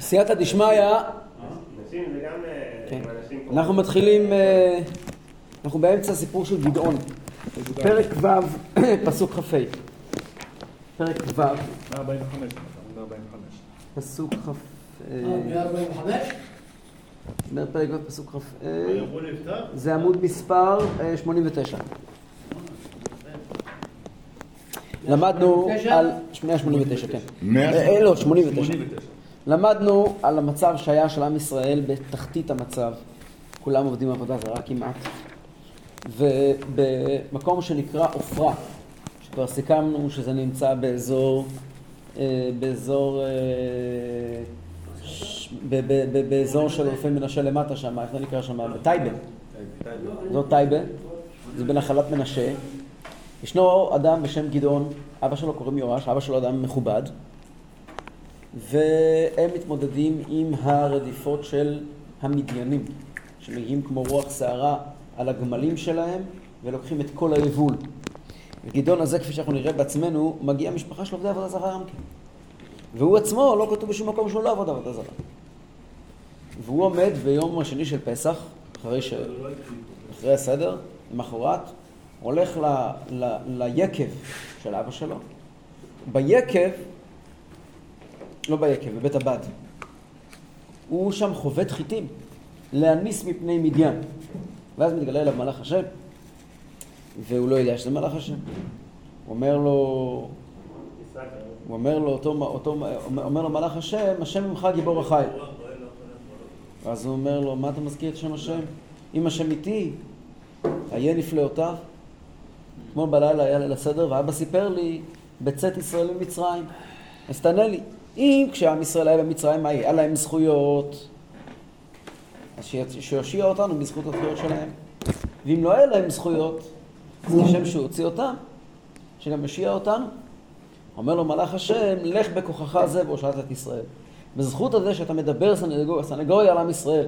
סייעתא דשמיא, אה. אנחנו מתחילים, אה, אנחנו באמצע הסיפור של גדעון. פרק ו', פסוק כ"ה. פרק ו', 145, עמוד 45. פסוק כ"ה. ב-45? אומר פרק ו', פסוק כ"ה. זה עמוד מספר אה, 89. למדנו 89? על... 189, כן. אה, אה, לא, 89. 89. למדנו על המצב שהיה של עם ישראל בתחתית המצב. כולם עובדים עבודה זרה כמעט. ובמקום שנקרא עופרה, שכבר סיכמנו שזה נמצא באזור, אה, באזור, אה, באזור של רופא מנשה למטה שם, איך זה נקרא שם? בטייבה. זאת טייבה, זה בנחלת מנשה. ישנו אדם בשם גדעון, אבא שלו קוראים יואש, אבא שלו אדם מכובד, והם מתמודדים עם הרדיפות של המדיינים, שמגיעים כמו רוח סערה על הגמלים שלהם ולוקחים את כל היבול. וגדעון הזה, כפי שאנחנו נראה בעצמנו, מגיע משפחה של עובדי עבודה זרה גם כן. והוא עצמו, לא כתוב בשום מקום שהוא לא עבוד עבודה זרה. והוא עומד ביום השני של פסח, אחרי, ש... אחרי הסדר, למחרת, הולך ל... ל... ליקב של אבא שלו. ביקב, לא ביקב, בבית הבד, הוא שם חובט חיטים, להניס מפני מדיין. ואז מתגלה אליו מלאך השם, והוא לא יודע שזה מלאך השם. הוא אומר לו, הוא אומר לו, אותו, אותו, אומר לו מלאך השם, השם ממך גיבור החיל. ואז הוא אומר לו, מה אתה מזכיר את שם השם? אם השם איתי, איה נפלאותיו. אתמול בלילה היה ליל הסדר, ואבא סיפר לי, בצאת ישראל ממצרים. אז תענה לי, אם כשעם ישראל היה במצרים, מה היה להם זכויות, אז שיושיע אותנו בזכות הזכויות שלהם. ואם לא היה להם זכויות, אז כשם שהוא הוציא אותם, שגם יושיע אותנו. אומר לו מלאך השם, לך בכוחך זה והושעת את ישראל. בזכות הזה שאתה מדבר סנגור- סנגוריה על עם ישראל,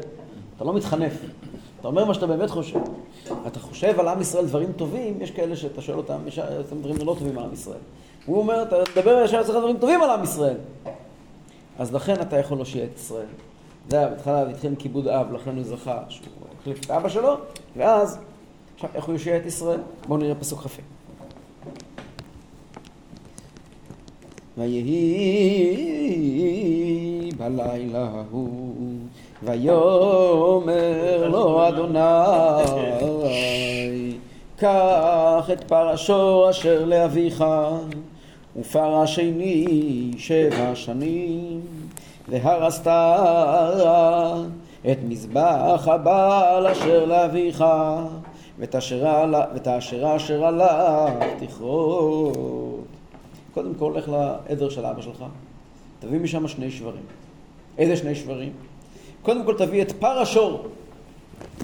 אתה לא מתחנף. אתה אומר מה שאתה באמת חושב. אתה חושב על עם ישראל דברים טובים, יש כאלה שאתה שואל אותם, יש דברים לא טובים על עם ישראל. הוא אומר, אתה מדבר ישר אצלך דברים טובים על עם ישראל. אז לכן אתה יכול להושיע את ישראל. זה היה בהתחלה, התחיל כיבוד אב, לכן הוא זכה שהוא החליף את אבא שלו, ואז, עכשיו, איך הוא יושיע את ישראל? בואו נראה פסוק כ"ה. ויהי בלילה ההוא, ויאמר לו אדוני, קח את פרשו אשר לאביך, ופר השני שבע שנים, והרסת את מזבח הבעל אשר לאביך, ואת אשר אשר עליו תכרות. קודם כל, לך לעדר של אבא שלך, תביא משם שני שברים. איזה שני שברים? קודם כל תביא את פר השור,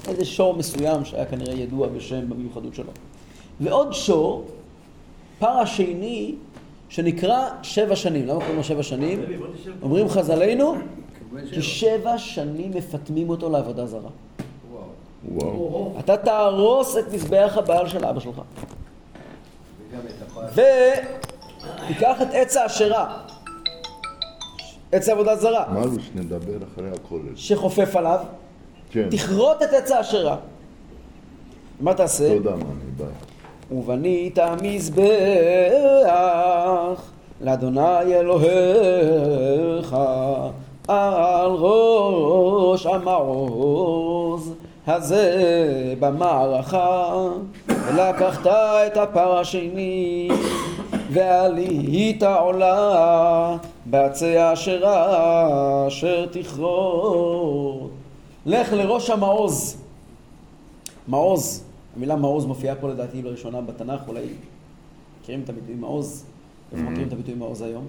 איזה שור מסוים שהיה כנראה ידוע בשם במיוחדות שלו. ועוד שור, פר השני, שנקרא שבע שנים. למה קוראים לו שבע שנים? אומרים חז"לינו, כי שבע שנים מפטמים אותו לעבודה זרה. וואו. אתה תהרוס את מזבח הבעל של אבא שלך. ותיקח את עץ האשרה, עץ העבודה זרה, מה זה שנדבר אחרי הכולל? שחופף עליו, כן, תכרות את עץ האשרה. מה תעשה? תודה מה אני בא. ובנית מזבח לאדוני אלוהיך על ראש המעוז הזה במערכה ולקחת את הפר השני ועלית עולה בעצי האשרה אשר תכרות. לך לראש המעוז מעוז, המילה מעוז מופיעה פה לדעתי לראשונה בתנ"ך, אולי מכירים את הביטוי מעוז? איפה מכירים את הביטוי מעוז היום?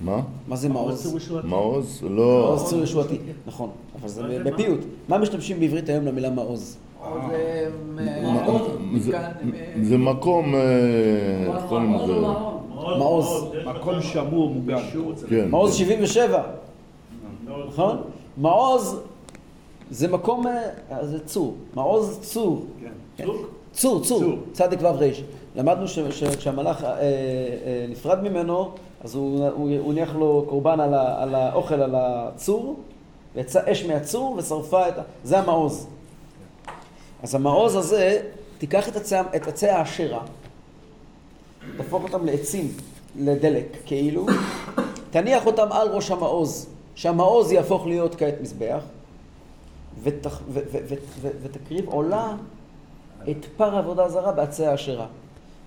מה? מה זה מעוז? מעוז? לא. מעוז צור ישועתי, נכון, אבל זה בפיוט. מה משתמשים בעברית היום למילה מעוז? זה- מקום, איך קוראים מעוז לזה? מעוז. מקום שמור מוגן. כן. מעוז 77, נכון? מעוז זה מקום, אה, זה צור, מעוז צור. כן. צור, צור, צור. צדיק ו' ר'. למדנו שכשהמלאך אה, אה, נפרד ממנו, אז הוא, הניח לו קורבן על, האוכל על הצור, ויצא אש מהצור ושרפה את ה... זה המעוז. אז המעוז הזה, תיקח את עצי, את עצי העשרה, תהפוך אותם לעצים, לדלק, כאילו, תניח אותם על ראש המעוז, שהמעוז יהפוך להיות כעת מזבח, ו, ו, ו, ו, ותקריב עולה את פר עבודה זרה בעצי העשרה.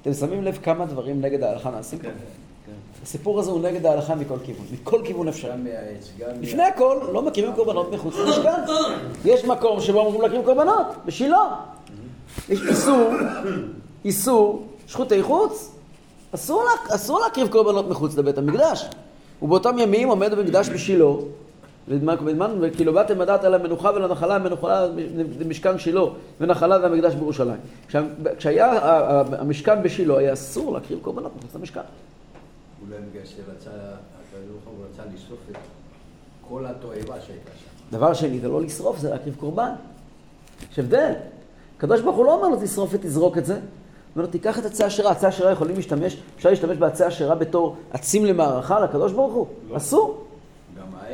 אתם שמים לב כמה דברים נגד ההלכה נעשים פה? הסיפור הזה הוא נגד ההלכה מכל כיוון, מכל כיוון אפשרי. גם מהעץ, גם... לפני הכל, לא מקריבים קורבנות מחוץ למשכן. יש מקום שבו אמורים להקריב קורבנות, בשילה. יש איסור, איסור, שחוטי חוץ, אסור, לה, אסור להקריב קורבנות מחוץ לבית המקדש. ובאותם ימים עומד המקדש בשילה, וכאילו באתם לדעת על המנוחה ולנחלה, המנוחה למשכן שילה, ונחלה והמקדש בירושלים. כשה- כשהיה המשכן בשילה, היה אסור להקריב קורבנות מחוץ למשכן. אולי בגלל שרצה, הקדוש ברוך הוא רצה לשרוף את כל התועבה שהייתה שם. דבר שני, זה לא לשרוף, זה להקריב קורבן. יש הבדל. הקדוש ברוך הוא לא אומר לו תשרוף ותזרוק את זה. הוא אומר לו, תיקח את עצי השירה. עצי השירה יכולים להשתמש, אפשר להשתמש בעצי השירה בתור עצים למערכה לקדוש ברוך הוא? אסור.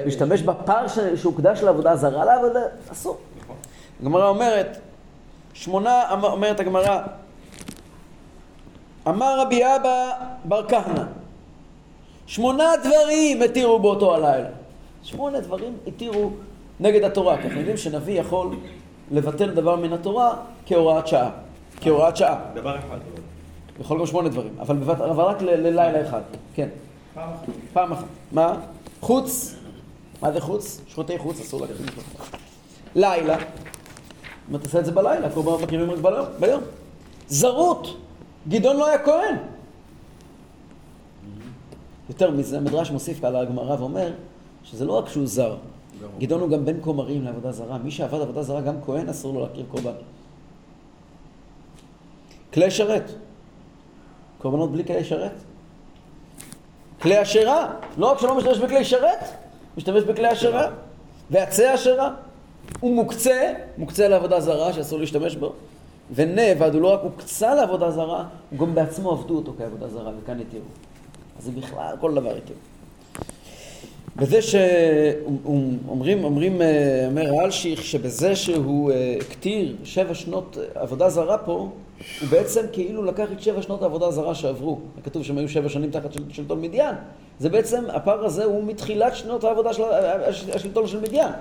להשתמש בפר ש- שהוקדש לעבודה זרה לעבודה, אסור. הגמרא אומרת, שמונה, אמ- אומרת הגמרא, אמר רבי אבא בר כהנא, שמונה דברים התירו באותו הלילה. שמונה דברים התירו נגד התורה, כי אנחנו יודעים שנביא יכול לבטל דבר מן התורה כהוראת שעה. כהוראת שעה. דבר אחד. יכול גם שמונה דברים, אבל, בבת, אבל רק ללילה אחד. כן. פעם אחת. פעם אחת. מה? חוץ. מה זה חוץ? שחוטי חוץ, אסור לקחת חוץ. לילה. אם תעשה את זה בלילה, קורבנות מקריבים רק ביום. ביום. זרות. גדעון לא היה כהן. יותר מזה, המדרש מוסיף על הגמרא ואומר שזה לא רק שהוא זר. גדעון הוא גם בן כומרים לעבודה זרה. מי שעבד עבודה זרה, גם כהן אסור לו להקריב קורבן. כלי שרת. קורבנות בלי כלי שרת. כלי אשרה, לא רק שלא משתמש בכלי שרת, משתמש בכלי אשרה. ועצי אשרה, הוא מוקצה, מוקצה לעבודה זרה שאסור להשתמש בו. ונאבד, הוא לא רק הוקצה לעבודה זרה, הוא גם בעצמו עבדו אותו כעבודה זרה, וכאן התירו. אז זה בכלל, כל דבר התירו. בזה שאומרים, אומרים, אה, אומר האלשיך, שבזה שהוא אה, הקטיר שבע שנות עבודה זרה פה, הוא בעצם כאילו לקח את שבע שנות העבודה הזרה שעברו. כתוב שהם היו שבע שנים תחת של- שלטון מדיין. זה בעצם, הפער הזה הוא מתחילת שנות העבודה של השלטון של מדיין.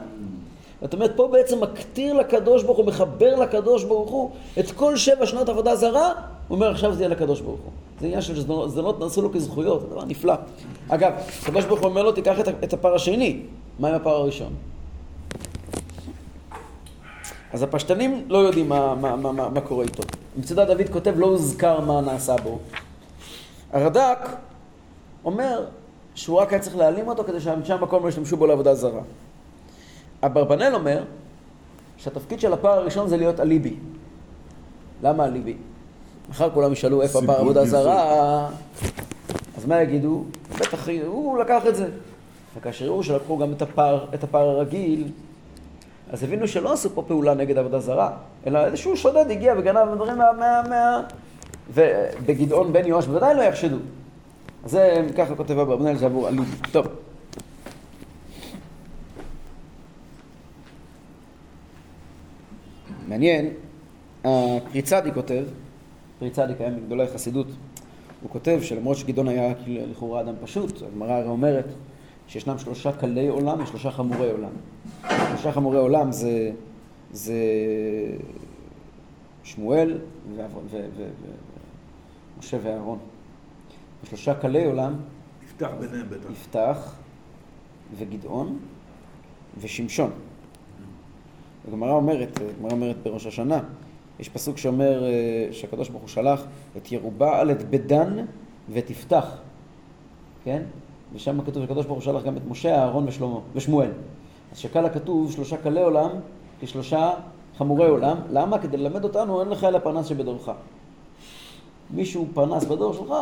זאת אומרת, פה בעצם מקטיר לקדוש ברוך הוא, מחבר לקדוש ברוך הוא את כל שבע שנות עבודה זרה, הוא אומר עכשיו זה יהיה לקדוש ברוך הוא. זה עניין של זדונות, נעשו לו כזכויות, זה דבר נפלא. אגב, הקדוש ברוך הוא אומר לו, תיקח את, ה- את הפר השני. מה עם הפר הראשון? אז הפשטנים לא יודעים מה, מה, מה, מה, מה קורה איתו. מצודת דוד כותב, לא הוזכר מה נעשה בו. הרד"ק אומר שהוא רק היה צריך להעלים אותו כדי שאנשי המקום לא ישתמשו בו לעבודה זרה. אברבנאל אומר שהתפקיד של הפער הראשון זה להיות אליבי. למה אליבי? מחר כולם ישאלו איפה הפער עבודה. זרה, אז מה יגידו? בטח הוא לקח את זה. וכאשר יראו שלקחו גם את הפער, את הפער הרגיל, אז הבינו שלא עשו פה פעולה נגד עבודה זרה, אלא איזשהו שודד הגיע וגנב דברים מה... מה, מה ובגדעון בן יואש בוודאי לא יחשדו. זה ככה כותב אברבנאל, זה עבור אליבי. טוב. מעניין, הפריצדי כותב, פריצדי קיים מגדולי החסידות, הוא כותב שלמרות שגדעון היה לכאורה אדם פשוט, הגמרא הרי אומרת שישנם שלושה קלי עולם ושלושה חמורי עולם. שלושה חמורי עולם זה, זה שמואל ואהרון- ו- ו- ו- משה ואהרון. ושלושה קלי עולם, יפתח ביניהם בטח. יפתח וגדעון ושמשון. הגמרא אומרת, הגמרא אומרת בראש השנה, יש פסוק שאומר אה, שהקדוש ברוך הוא שלח את ירובעל, את בדן ואת יפתח, כן? ושם כתוב שהקדוש ברוך הוא שלח גם את משה, אהרון ושמואל. אז שקל הכתוב שלושה קלי עולם כשלושה חמורי עולם, למה? כדי ללמד אותנו אין לך אלא פרנס שבדורך. מישהו פרנס בדור שלך,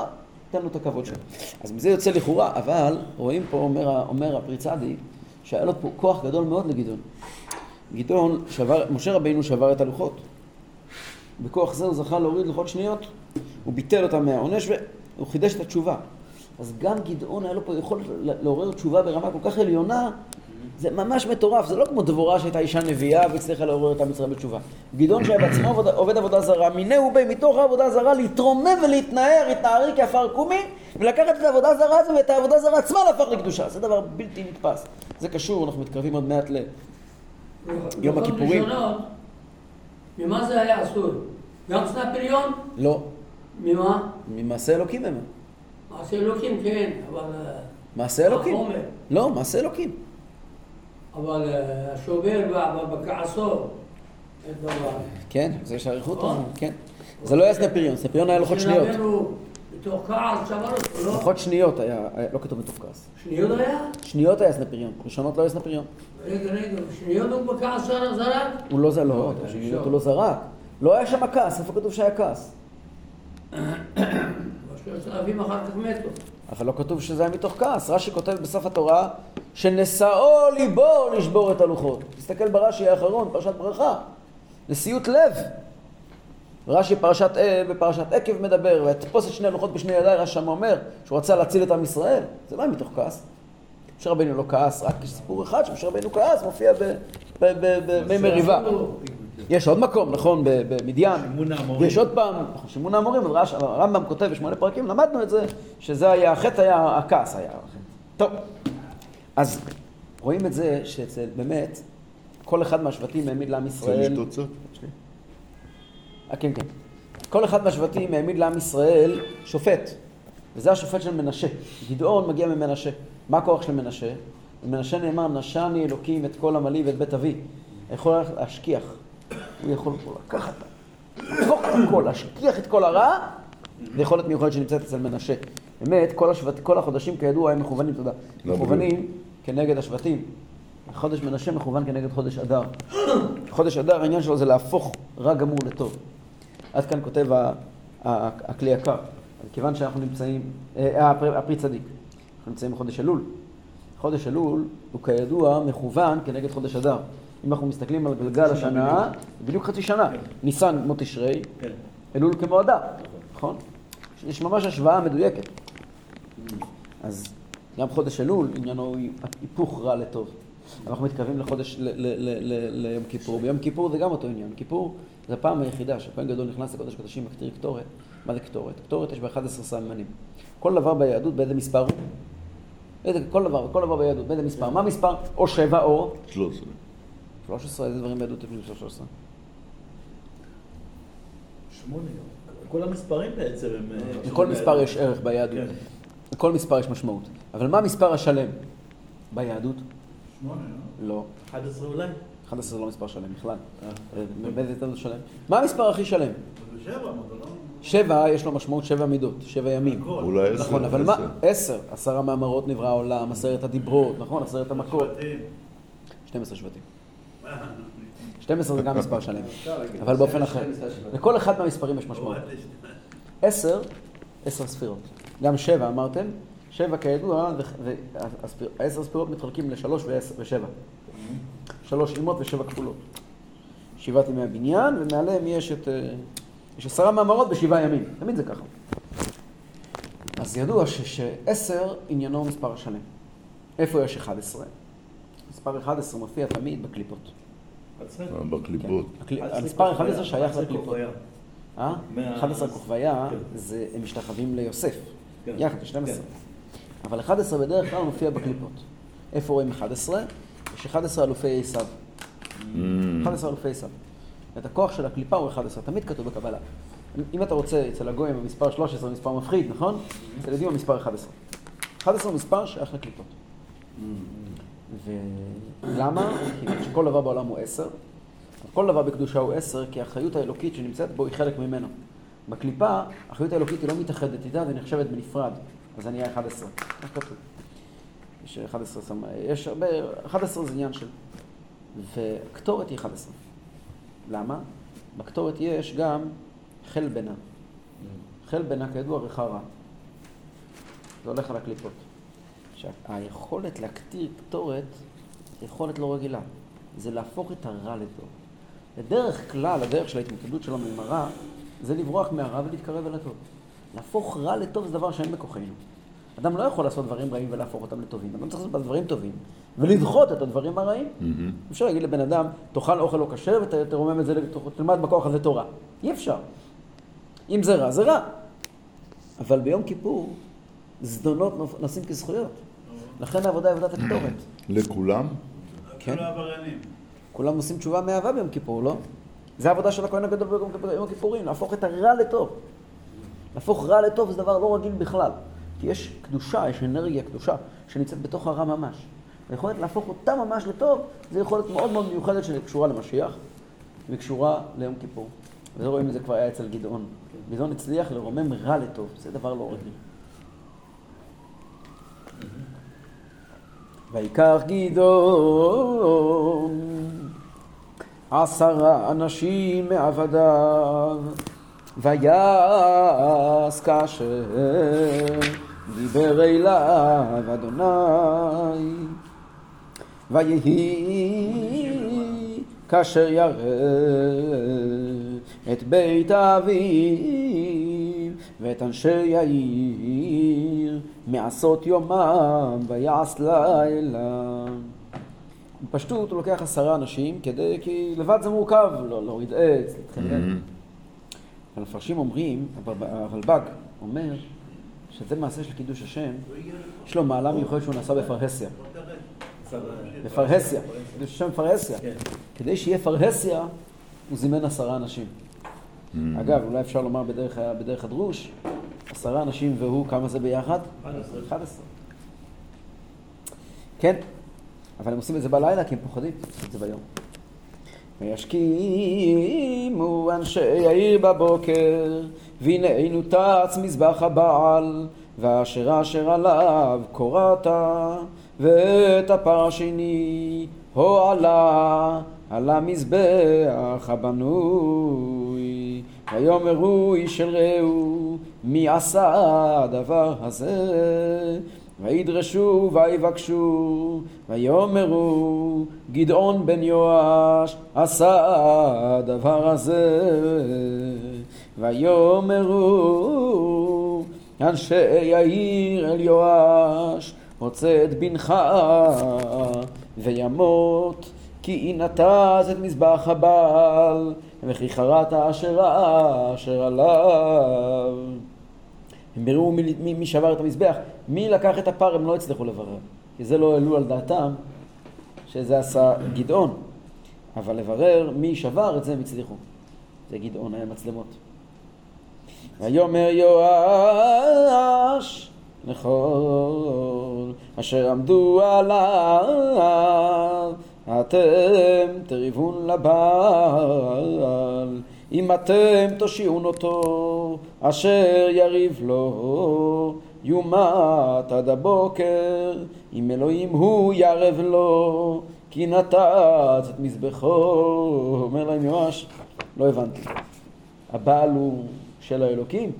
תן לו את הכבוד שלו. אז מזה יוצא לכאורה, אבל רואים פה, אומר, אומר הפרי צדי, שהיה לו פה כוח גדול מאוד לגדעון. גדעון, שבר, משה רבינו שבר את הלוחות. בכוח זה הוא זכה להוריד לוחות שניות, הוא ביטל אותם מהעונש והוא חידש את התשובה. אז גם גדעון היה לו פה יכולת לעורר תשובה ברמה כל כך עליונה, זה ממש מטורף, זה לא כמו דבורה שהייתה אישה נביאה והצליחה לעורר את עם ישראל בתשובה. גדעון שהיה בעצמו עובד, עובד עבודה זרה, מינהו בי מתוך העבודה הזרה להתרומם ולהתנער, התנערי כעפר קומי, ולקחת את העבודה הזרה הזו ואת העבודה הזרה עצמה להפך לקדושה. זה דבר בלתי נתפס. זה קשור, אנחנו מתקרבים עוד מעט ל... יום מלכות הכיפורים. ממה זה היה אסור? גם סנפיריון? לא, ממה? ממעשה אלוקים הם. מעשה אלוקים, כן, אבל... אה, מעשה אלוקים. החומר. לא, מעשה אלוקים. אבל אה, השובר בכעסו, אין דבר. כן, זה יש אריכות, כן. זה לא היה סנפיריון, סנפיריון היה לוחות שניות. בתוך כעס שבר אותו, לא? לוחות שניות היה, לא כתוב מתוך כעס. שניות היה? שניות היה סנפיריון, ראשונות לא היה סנפיריון. רגע, רגע, שניות הוא בכעס זרק? זרק? הוא לא, זה לא, בשניות הוא לא זרק. לא היה שם כעס, איפה כתוב שהיה כעס? אלפים אחר כך מתו. אבל לא כתוב שזה היה מתוך כעס. רש"י כותב בסוף התורה, שנשאו ליבו לשבור את הלוחות. תסתכל ברש"י האחרון, פרשת ברכה. נשיאות לב. רש"י פרשת, אה, בפרשת עקב מדבר, ויתפוס את שני הלוחות בשני ידיי, רש"י שם אומר שהוא רצה להציל את עם ישראל. זה לא היה מתוך כעס. משה רבנו לא כעס, רק סיפור אחד שמשה רבנו כעס, מופיע ב- ב- ב- בימי מריבה. יש עוד מקום, נכון, במדיין. שימון האמורים. ויש עוד פעם, נכון, שימון האמורים, אבל רש- הרמב"ם כותב בשמונה פרקים, למדנו את זה, שזה היה, החטא היה, הכעס היה. החטא. טוב, אז רואים את זה שאצל, באמת, כל אחד מהשבטים העמיד לעם ישראל... אה, כן, כן. כל אחד מהשבטים העמיד לעם ישראל שופט, וזה השופט של מנשה. גדעון מגיע ממנשה. מה הכוח של מנשה? במנשה נאמר, נשני אלוקים את כל עמלי ואת בית אבי. יכול להשכיח. הוא יכול פה לקחת, להפוך את הכל, להשכיח את כל הרע, זה יכולת מיוחדת שנמצאת אצל מנשה. באמת, כל, השבט, כל החודשים כידוע הם מכוונים, תודה, לא מכוונים כנגד השבטים. חודש מנשה מכוון כנגד חודש אדר. חודש אדר, העניין שלו זה להפוך רע גמור לטוב. עד כאן כותב הכלי יקר. כיוון שאנחנו נמצאים, אה, הפרי, הפרי צדיק, אנחנו נמצאים בחודש אלול. חודש אלול הוא כידוע מכוון כנגד חודש אדר. אם אנחנו מסתכלים על גלגל השנה, בדיוק חצי שנה. ניסן כמו תשרי, כן. אלול כמו אדר, נכון? יש ממש השוואה מדויקת. אז גם חודש אלול, עניינו היפוך רע לטוב. אנחנו מתקרבים לחודש, ליום כיפור. ביום כיפור זה גם אותו עניין. כיפור זה הפעם היחידה שהכהן גדול נכנס לקודש קודשים מקטיר קטורת. מה זה קטורת? קטורת יש בה 11 סממנים. כל דבר ביהדות, באיזה מספר הוא? כל דבר, כל דבר ביהדות, באיזה מספר? מה מספר? או שבע או 13. 13, איזה דברים ביהדות יש בשביל 13? שמונה. כל המספרים בעצם הם... אה, לכל מספר יש ערך ביהדות. כן. לכל מספר יש משמעות. אבל מה המספר השלם ביהדות? שמונה, לא? לא. 11 אולי? 11 זה לא מספר שלם בכלל. אה. באיזה יתר זה שלם? מה המספר הכי שלם? שבע, לא... שבע, יש לו משמעות שבע מידות, שבע ימים. אולי עשר. נכון, אבל מה? עשר. עשר. עשר המאמרות נברא העולם, עשרת הדיברות, נכון? עשרת המכות. שבטים. 12 שבטים. אה, 12 זה גם מספר שלם, אבל באופן אחר. לכל אחד מהמספרים יש משמעות. הורדת לשניים. עשר, עשר ספירות. גם שבע אמרתם, שבע כידוע, ועשר ספירות מתחלקים לשלוש ועשר- ושבע. שלוש אימות ושבע כפולות. שבעת ימי הבניין, ומעליהם יש את... אה, יש עשרה מאמרות בשבעה ימים. תמיד זה ככה. אז ידוע ש- שעשר עניינו מספר השלם. איפה יש 11? מספר 11 מופיע תמיד בקליפות. אה, בקליפות. 11 המספר 11 כוכביה, שייך 11 לקליפות. כוכביה. אה? מה- 11 כוכביה, כן. זה, הם משתחווים ליוסף, כן. יחד, 12. כן. אבל 11 בדרך כלל מופיע בקליפות. איפה רואים 11? יש 11 אלופי עשיו. Mm. 11 אלופי עשיו. את הכוח של הקליפה הוא 11, תמיד כתוב בקבלה. אם אתה רוצה, אצל הגויים המספר 13 הוא מספר מפחיד, נכון? אצל יהודים המספר 11. 11 הוא מספר שייך לקליפות. ולמה? כי שכל דבר בעולם הוא 10. כל דבר בקדושה הוא 10, כי האחריות האלוקית שנמצאת בו היא חלק ממנו. בקליפה, האחריות האלוקית היא לא מתאחדת איתה והיא נחשבת בנפרד. אז אני אהיה 11. איך כתוב? יש 11 סמ... יש הרבה... 11 זה עניין של... וקטורת היא 11. למה? בקטורת יש גם חלבנה. חלבנה כידוע ריחה רע. זה הולך על הקליפות. עכשיו, היכולת להקטיר קטורת היא יכולת לא רגילה. זה להפוך את הרע לטוב. בדרך כלל, הדרך של ההתמודדות שלנו עם הרע, זה לברוח מהרע ולהתקרב אל הטוב. להפוך רע לטוב זה דבר שאין בכוחנו. אדם לא יכול לעשות דברים רעים ולהפוך אותם לטובים. אדם צריך לעשות דברים טובים ולדחות את הדברים הרעים. מהמם. אפשר להגיד לבן אדם, תאכל אוכל לא כשר ותרומם את זה, תלמד בכוח הזה תורה. אי אפשר. אם זה רע, זה רע. אבל ביום כיפור, זדונות נושאים כזכויות. לכן העבודה היא עבודת הקטורת. לכולם? כן. עבריינים. כולם עושים תשובה מאהבה ביום כיפור, לא? זה העבודה של הכהן הגדול ביום הכיפורים, להפוך את הרע לטוב. להפוך רע לטוב זה דבר לא רגיל בכלל. כי יש קדושה, יש אנרגיה קדושה, שנמצאת בתוך הרע ממש. היכולת להפוך אותה ממש לטוב, זו יכולת מאוד מאוד מיוחדת שקשורה למשיח, וקשורה ליום כיפור. וזה רואים את זה כבר היה אצל גדעון. גדעון הצליח לרומם רע לטוב, זה דבר לא רגיל. ויקח גדעון עשרה אנשים מעבדיו, ויעש כאשר דיבר אליו אדוני, ויהי כאשר ירא את בית אביו ואת אנשי העיר מעשות יומם ויעש לילה. בפשטות הוא לוקח עשרה אנשים כדי, כי לבד זה מורכב, לא להוריד עץ, להתחלק. מהמם. אבל המפרשים אומרים, הרלב"ג אומר, שזה מעשה של קידוש השם, יש לו מעלה מיוחדת שהוא נעשה בפרהסיה. בפרהסיה, קידוש השם בפרהסיה. כן. כדי שיהיה פרהסיה, הוא זימן עשרה אנשים. מהמם. אגב, אולי אפשר לומר בדרך, בדרך הדרוש, עשרה אנשים והוא, כמה זה ביחד? 11. 11. כן, אבל הם עושים את זה בלילה כי הם פוחדים לעשות את זה ביום. וישכימו אנשי העיר בבוקר, והנה נותץ מזבח הבעל, ואשר אשר עליו קורעת, ואת הפר השני הועלה על המזבח הבנוי. ויאמרו איש אל רעהו, מי עשה הדבר הזה? וידרשו ויבקשו, ויאמרו גדעון בן יואש עשה הדבר הזה. ויאמרו אנשי העיר אל יואש, הוצא את בנך וימות, כי היא נתז את מזבח הבעל, וכי חרט האשרה אשר עליו. הם ביררו מי, מי, מי שבר את המזבח, מי לקח את הפר הם לא הצליחו לברר, כי זה לא העלו על דעתם שזה עשה גדעון, אבל לברר מי שבר את זה הם הצליחו. זה גדעון, היה מצלמות. ויאמר יואש לכל אשר עמדו עליו אתם תריבון לבעל אם אתם תושיעון אותו אשר יריב לו יומת עד הבוקר אם אלוהים הוא יערב לו כי נתץ את מזבחו אומר להם יואש לא הבנתי הבעל הוא של האלוקים?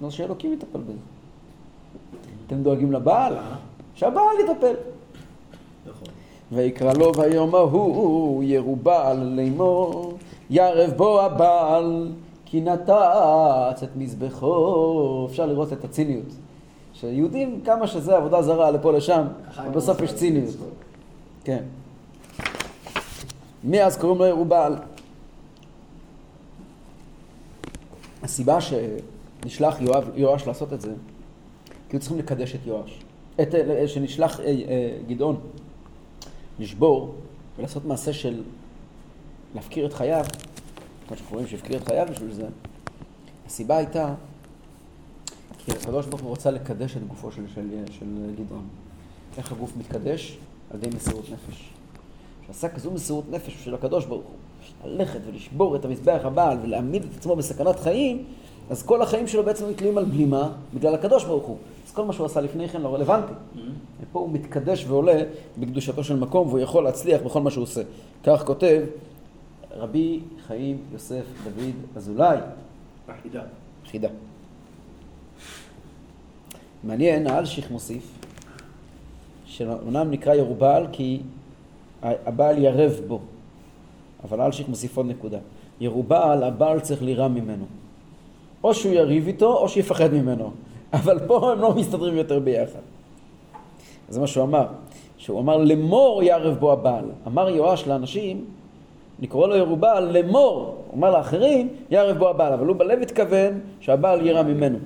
לא שאלוקים יטפל בזה. אתם דואגים לבעל? שהבעל יטפל. נכון. ויקרא לו ביום ההוא ירובעל לאמור יערב בו הבעל כי נתץ את מזבחו. אפשר לראות את הציניות. שיהודים, כמה שזה עבודה זרה לפה לשם, ובסוף יש ציניות. כן. מאז קוראים לו ירובעל. הסיבה שנשלח יואב, יואש לעשות את זה, כי היו צריכים לקדש את יואש. את, שנשלח אה, אה, גדעון לשבור ולעשות מעשה של להפקיר את חייו, כמו שאנחנו רואים שהפקיר את חייו בשביל זה, הסיבה הייתה כי הקדוש ברוך הוא רצה לקדש את גופו של, של, של גדעון. איך הגוף מתקדש? על ידי מסירות נפש. שעשה כזו מסירות נפש של הקדוש ברוך הוא, ללכת ולשבור את המזבח הבעל ולהעמיד את עצמו בסכנת חיים, אז כל החיים שלו בעצם תלויים על בלימה בגלל הקדוש ברוך הוא. כל מה שהוא עשה לפני כן לא רלוונטי. ופה הוא מתקדש ועולה בקדושתו של מקום והוא יכול להצליח בכל מה שהוא עושה. כך כותב רבי חיים יוסף דוד אזולאי, בחידה. חידה. מעניין, האלשיך מוסיף, שאומנם נקרא ירובעל כי הבעל ירב בו, אבל האלשיך מוסיף עוד נקודה. ירובעל, הבעל צריך לירא ממנו. או שהוא יריב איתו, או שיפחד ממנו. אבל פה הם לא מסתדרים יותר ביחד. זה מה שהוא אמר, שהוא אמר לאמור יערב בו הבעל. אמר יואש לאנשים, אני קורא לו ירובל, לאמור, הוא אמר לאחרים, יערב בו הבעל, אבל הוא בלב התכוון שהבעל יירא ממנו.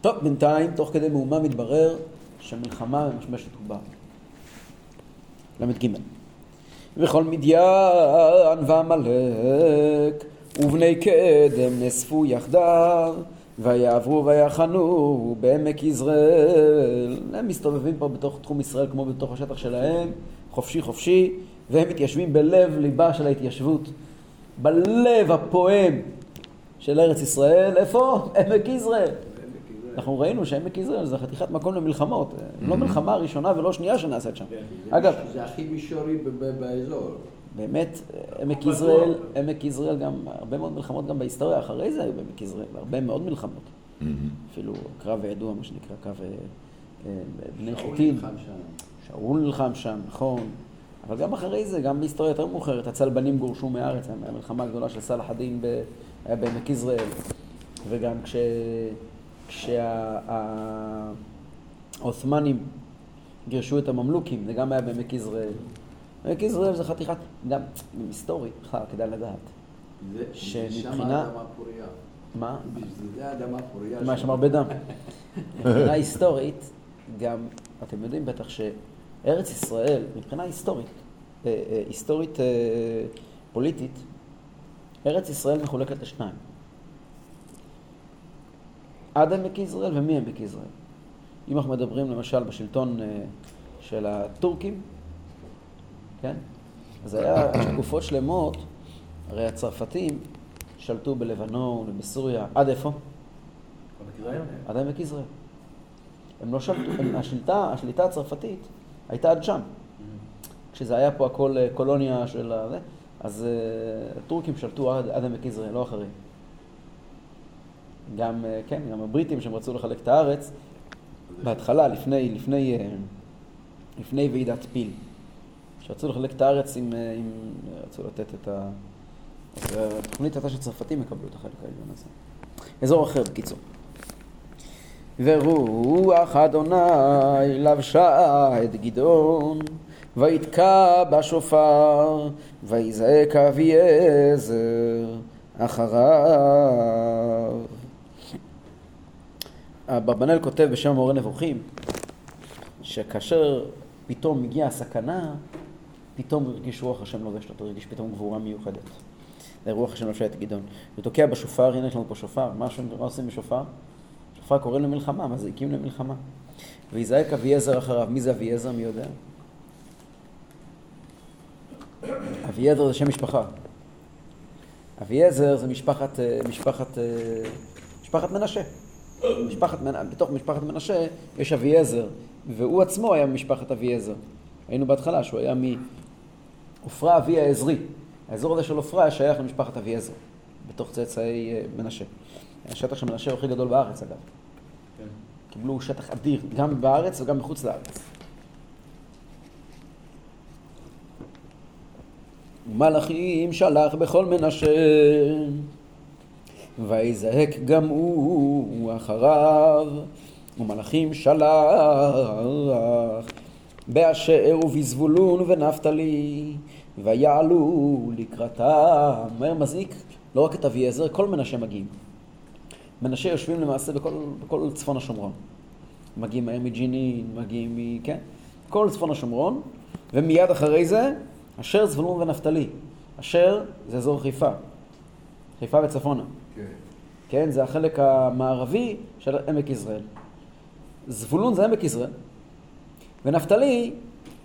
טוב, בינתיים, תוך כדי מהומה מתברר שהמלחמה ממשמשת ובאה. ל"ג. וכל מדיין ועמלק ובני קדם נאספו יחדיו ויעברו ויחנו בעמק יזרעאל. הם מסתובבים פה בתוך תחום ישראל כמו בתוך השטח שלהם, חופשי חופשי, והם מתיישבים בלב ליבה של ההתיישבות, בלב הפועם של ארץ ישראל, איפה? עמק יזרעאל. אנחנו ראינו שעמק יזרעאל זה חתיכת מקום למלחמות, לא מלחמה ראשונה ולא שנייה שנעשית שם. אגב, זה הכי מישורי באזור. באמת, עמק יזרעאל, עמק יזרעאל גם, הרבה מאוד מלחמות גם בהיסטוריה אחרי זה היו בעמק יזרעאל, הרבה מאוד מלחמות. אפילו קרב הידוע, מה שנקרא, קרב אה, אה, בני שם. שאול נלחם שם, נכון. אבל גם אחרי זה, גם בהיסטוריה יותר מאוחרת, הצלבנים גורשו מהארץ, המלחמה הגדולה של סלאח א-דין היה בעמק יזרעאל. וגם כש... כשהעות'מאנים גירשו את הממלוכים, זה גם היה בעמק יזרעאל. עמק יזרעאל זה חתיכת, גם היסטורית, בכלל, כדאי לדעת. שמבחינה-. מה? זה האדמה פוריה. מה, יש שם הרבה דם. מבחינה היסטורית, גם, אתם יודעים בטח שארץ ישראל, מבחינה היסטורית, אה, אה, היסטורית אה, פוליטית, ארץ ישראל מחולקת לשניים. עד עמק יזרעאל ומי עמק יזרעאל. אם אנחנו מדברים למשל בשלטון של הטורקים, כן? אז היה תקופות שלמות, הרי הצרפתים שלטו בלבנון ובסוריה, עד איפה? עד עמק יזרעאל. הם לא שלטו, הם- השליטה, השליטה הצרפתית הייתה עד שם. כשזה היה פה הכל אה, קולוניה של ה... אז אה, הטורקים שלטו עד, עד עמק יזרעאל, לא אחרים. גם, אה, כן, גם הבריטים שהם רצו לחלק את הארץ, בהתחלה, לפני, לפני, לפני ועידת פיל, שרצו לחלק את הארץ עם, אה, עם רצו לתת את ה... אז אה, התוכנית הייתה שצרפתים יקבלו את החלק העליון הזה. אזור אחר, בקיצור. ורוח אדוני לבשה את גדעון, ויתקע בשופר, ויזעק אביעזר אחריו. אברבנאל כותב בשם מורה נבוכים, שכאשר פתאום הגיעה הסכנה, פתאום הרגיש רוח השם לובש אותו, הרגיש פתאום גבורה מיוחדת. זה רוח השם לבשה את גדעון. ותוקע בשופר, הנה יש לנו פה שופר, מה מה עושים בשופר? שופר קורא למלחמה, מזעיקים למלחמה. ויזעק אביעזר אחריו. מי זה אביעזר? מי יודע? אביעזר זה שם משפחה. אביעזר זה משפחת, אה, משפחת, אה, משפחת מנשה. משפחת, בתוך משפחת מנשה יש אביעזר, והוא עצמו היה ממשפחת אביעזר. היינו בהתחלה שהוא היה מעופרה אבי העזרי. האזור הזה של עופרה היה שייך למשפחת אביעזר, בתוך צאצאי אה, מנשה. השטח של מנשה הוא הכי גדול בארץ אגב. כן. קיבלו שטח אדיר, גם בארץ וגם מחוץ לארץ. מלאכים שלח בכל מנשה, ויזעק גם הוא אחריו, ומלאכים שלח באשר ובזבולון ונפתלי, ויעלו לקראתם. מהר מזעיק לא רק את אביעזר, כל מנשה מגיעים. מנשה יושבים למעשה בכל, בכל צפון השומרון. מגיעים מהם מג'נין, מגיעים מ... כן? כל צפון השומרון, ומיד אחרי זה, אשר זבולון ונפתלי. אשר זה אזור חיפה. חיפה וצפונה. כן. כן? זה החלק המערבי של עמק יזרעאל. זבולון זה עמק יזרעאל, ונפתלי,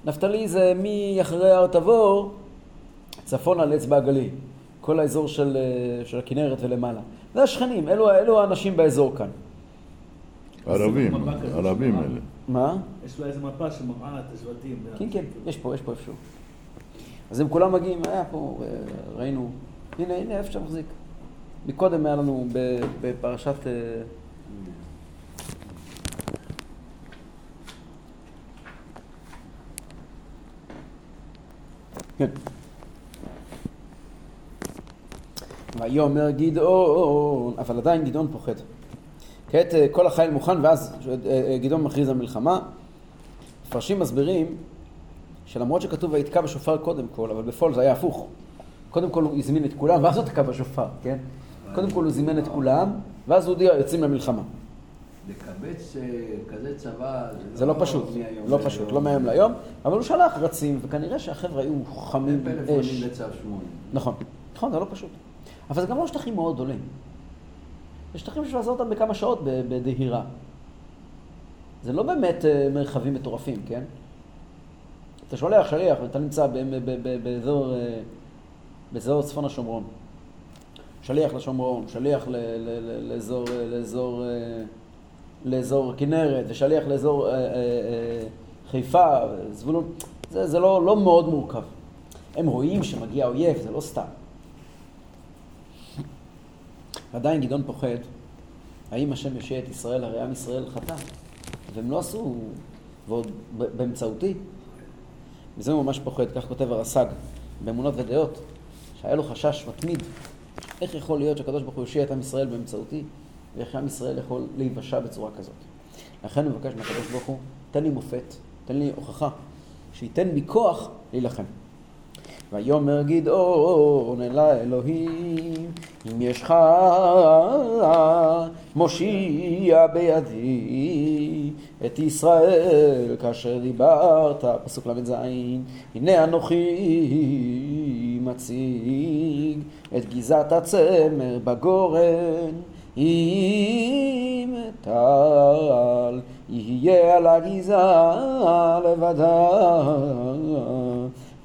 נפתלי זה מאחרי הר תבור, צפונה לאצבע הגליל. כל האזור של, אה, של הכנרת ולמעלה. זה השכנים, אלו, אלו האנשים באזור כאן. ערבים, ערבים. אלה. מה? יש לה איזה מפה שמראה את השבטים. כן, כן, יש פה, יש פה איפשהו. אז הם כולם מגיעים, היה פה, אה, ראינו, הנה, הנה, איפה שאתה מחזיק. מקודם היה לנו ב- בפרשת... אה, כן. ויאמר גדעון, אבל עדיין גדעון פוחד. כעת אה, כל החיל מוכן, ואז אה, אה, גדעון מכריז על מלחמה. מפרשים מסבירים שלמרות שכתוב ויתקע בשופר קודם כל, אבל בפועל זה היה הפוך. קודם כל הוא הזמין את כולם, ואז הוא תקע בשופר, כן? קודם כל הוא זימן את כולם, ואז הוא הודיע, יוצאים למלחמה. לקבץ כזה צבא, זה לא פשוט, מהיום לא להיום. פשוט, לא מהיום להיום, אבל הוא שלח רצים, וכנראה שהחבר'ה היו חמים אש. נכון, נכון, זה לא פשוט. אבל זה גם לא שטחים מאוד גדולים. זה שטחים שאפשר לעשות אותם בכמה שעות בדהירה. זה לא באמת אה, מרחבים מטורפים, כן? אתה שולח שליח ואתה נמצא באזור, אה, באזור צפון השומרון. שליח לשומרון, שליח לאזור, אה, לאזור, לאזור כנרת, ושליח לאזור חיפה, זבולון. זה, זה לא, לא מאוד מורכב. הם רואים שמגיע אויב, זה לא סתם. עדיין גדעון פוחד, האם השם יושיע את ישראל, הרי עם ישראל חטא, והם לא עשו, ועוד באמצעותי. מזה הוא ממש פוחד, כך כותב הרס"ג, באמונות ודעות, שהיה לו חשש מתמיד, איך יכול להיות שהקדוש ברוך הוא יושיע את עם ישראל באמצעותי, ואיך עם ישראל יכול להיוושע בצורה כזאת. לכן הוא מבקש מהקדוש ברוך הוא, תן לי מופת, תן לי הוכחה, שייתן בי כוח להילחם. ויאמר גדעון אל האלוהים, אם יש לך מושיע בידי את ישראל כאשר דיברת, פסוק ל"ז, הנה אנוכי מציג את גזעת הצמר בגורן, אם טל יהיה על הגזעה לבדה.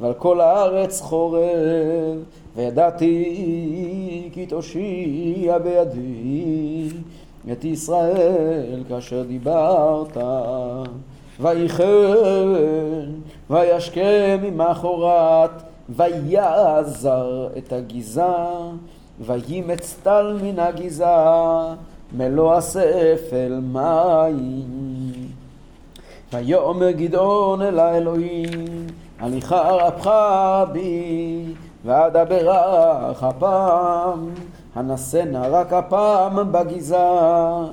ועל כל הארץ חורב, וידעתי כי תושיע בידי את ישראל כאשר דיברת. ויחן, וישכם ממחרת, ויעזר את הגזע, וימץ טל מן הגזע, מלוא הספל מים. ויאמר גדעון אל האלוהים, הליכה רבך בי, ואדברך הפעם, הנסנה רק הפעם בגזע,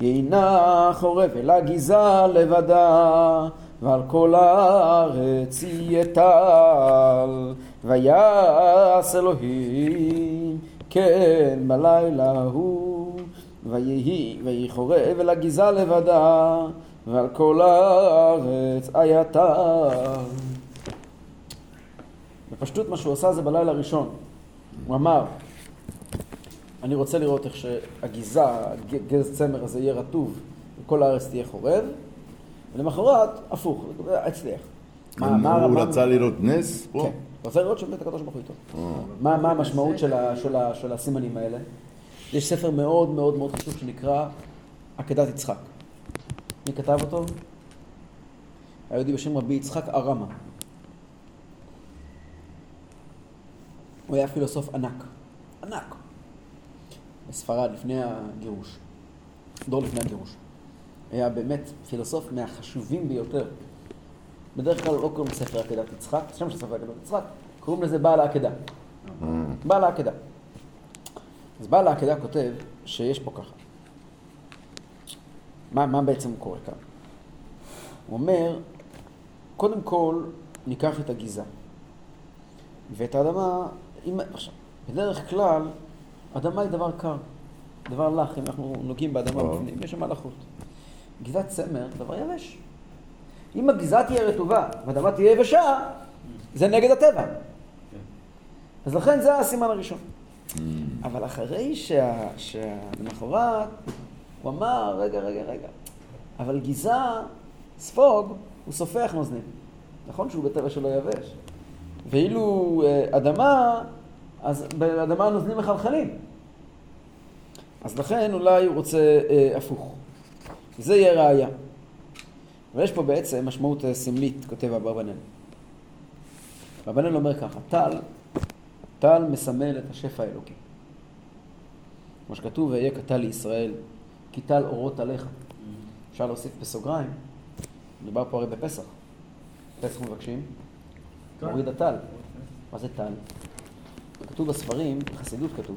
יינה חורב אל הגזע לבדה, ועל כל הארץ יהיה טל, ויעש אלוהים, כן בלילה ההוא, ויהי, ויהי חורב אל הגזע לבדה, ועל כל הארץ היה טל. בפשטות מה שהוא עשה זה בלילה הראשון. הוא אמר, אני רוצה לראות איך שהגיזה, גז צמר הזה יהיה רטוב, וכל הארץ תהיה חורב, ולמחרת, הפוך, הצליח. מה- הוא רצה לראות נס פה? כן, הוא רוצה לראות שבאמת הקדוש ברוך הוא איתו. מה, מה המשמעות של הסימנים האלה? יש ספר מאוד מאוד מאוד חשוב שנקרא עקדת יצחק. מי כתב אותו? היהודי בשם רבי יצחק ארמה. הוא היה פילוסוף ענק. ענק. בספרד לפני הגירוש. דור לפני הגירוש. היה באמת פילוסוף מהחשובים ביותר. בדרך כלל לא קוראים לספר עקדת יצחק, שם של ספר עקדת יצחק, קוראים לזה בעל העקדה. בעל העקדה. אז בעל העקדה כותב שיש פה ככה. מה, מה בעצם קורה כאן? הוא אומר, קודם כל ניקח את הגיזה. ואת האדמה, אם, עכשיו, בדרך כלל, אדמה היא דבר קר, דבר לח, אם אנחנו נוגעים באדמה. בפנים, יש שם לחות. גזת צמר, דבר יבש. אם הגזעה תהיה רטובה והאדמה תהיה יבשה, זה נגד הטבע. אז לכן זה הסימן הראשון. אבל אחרי שה... שלמחרת הוא אמר, רגע, רגע, רגע, אבל גזע, ספוג, הוא סופח נוזנים. נכון שהוא בטבע שלו יבש. ואילו אה, אדמה, אז באדמה הנוזנים מחלחלים. אז לכן אולי הוא רוצה אה, הפוך. זה יהיה ראייה. ויש פה בעצם משמעות אה, סמלית, כותב אברבנאל. אברבנאל אומר ככה, טל, טל מסמל את השפע האלוקי. כמו שכתוב, ואהיה כטל לישראל, כי טל אורות עליך. אפשר להוסיף בסוגריים, מדובר פה הרי בפסח. פסח מבקשים. מוריד הטל. מה זה טל? כתוב בספרים, בחסידות כתוב,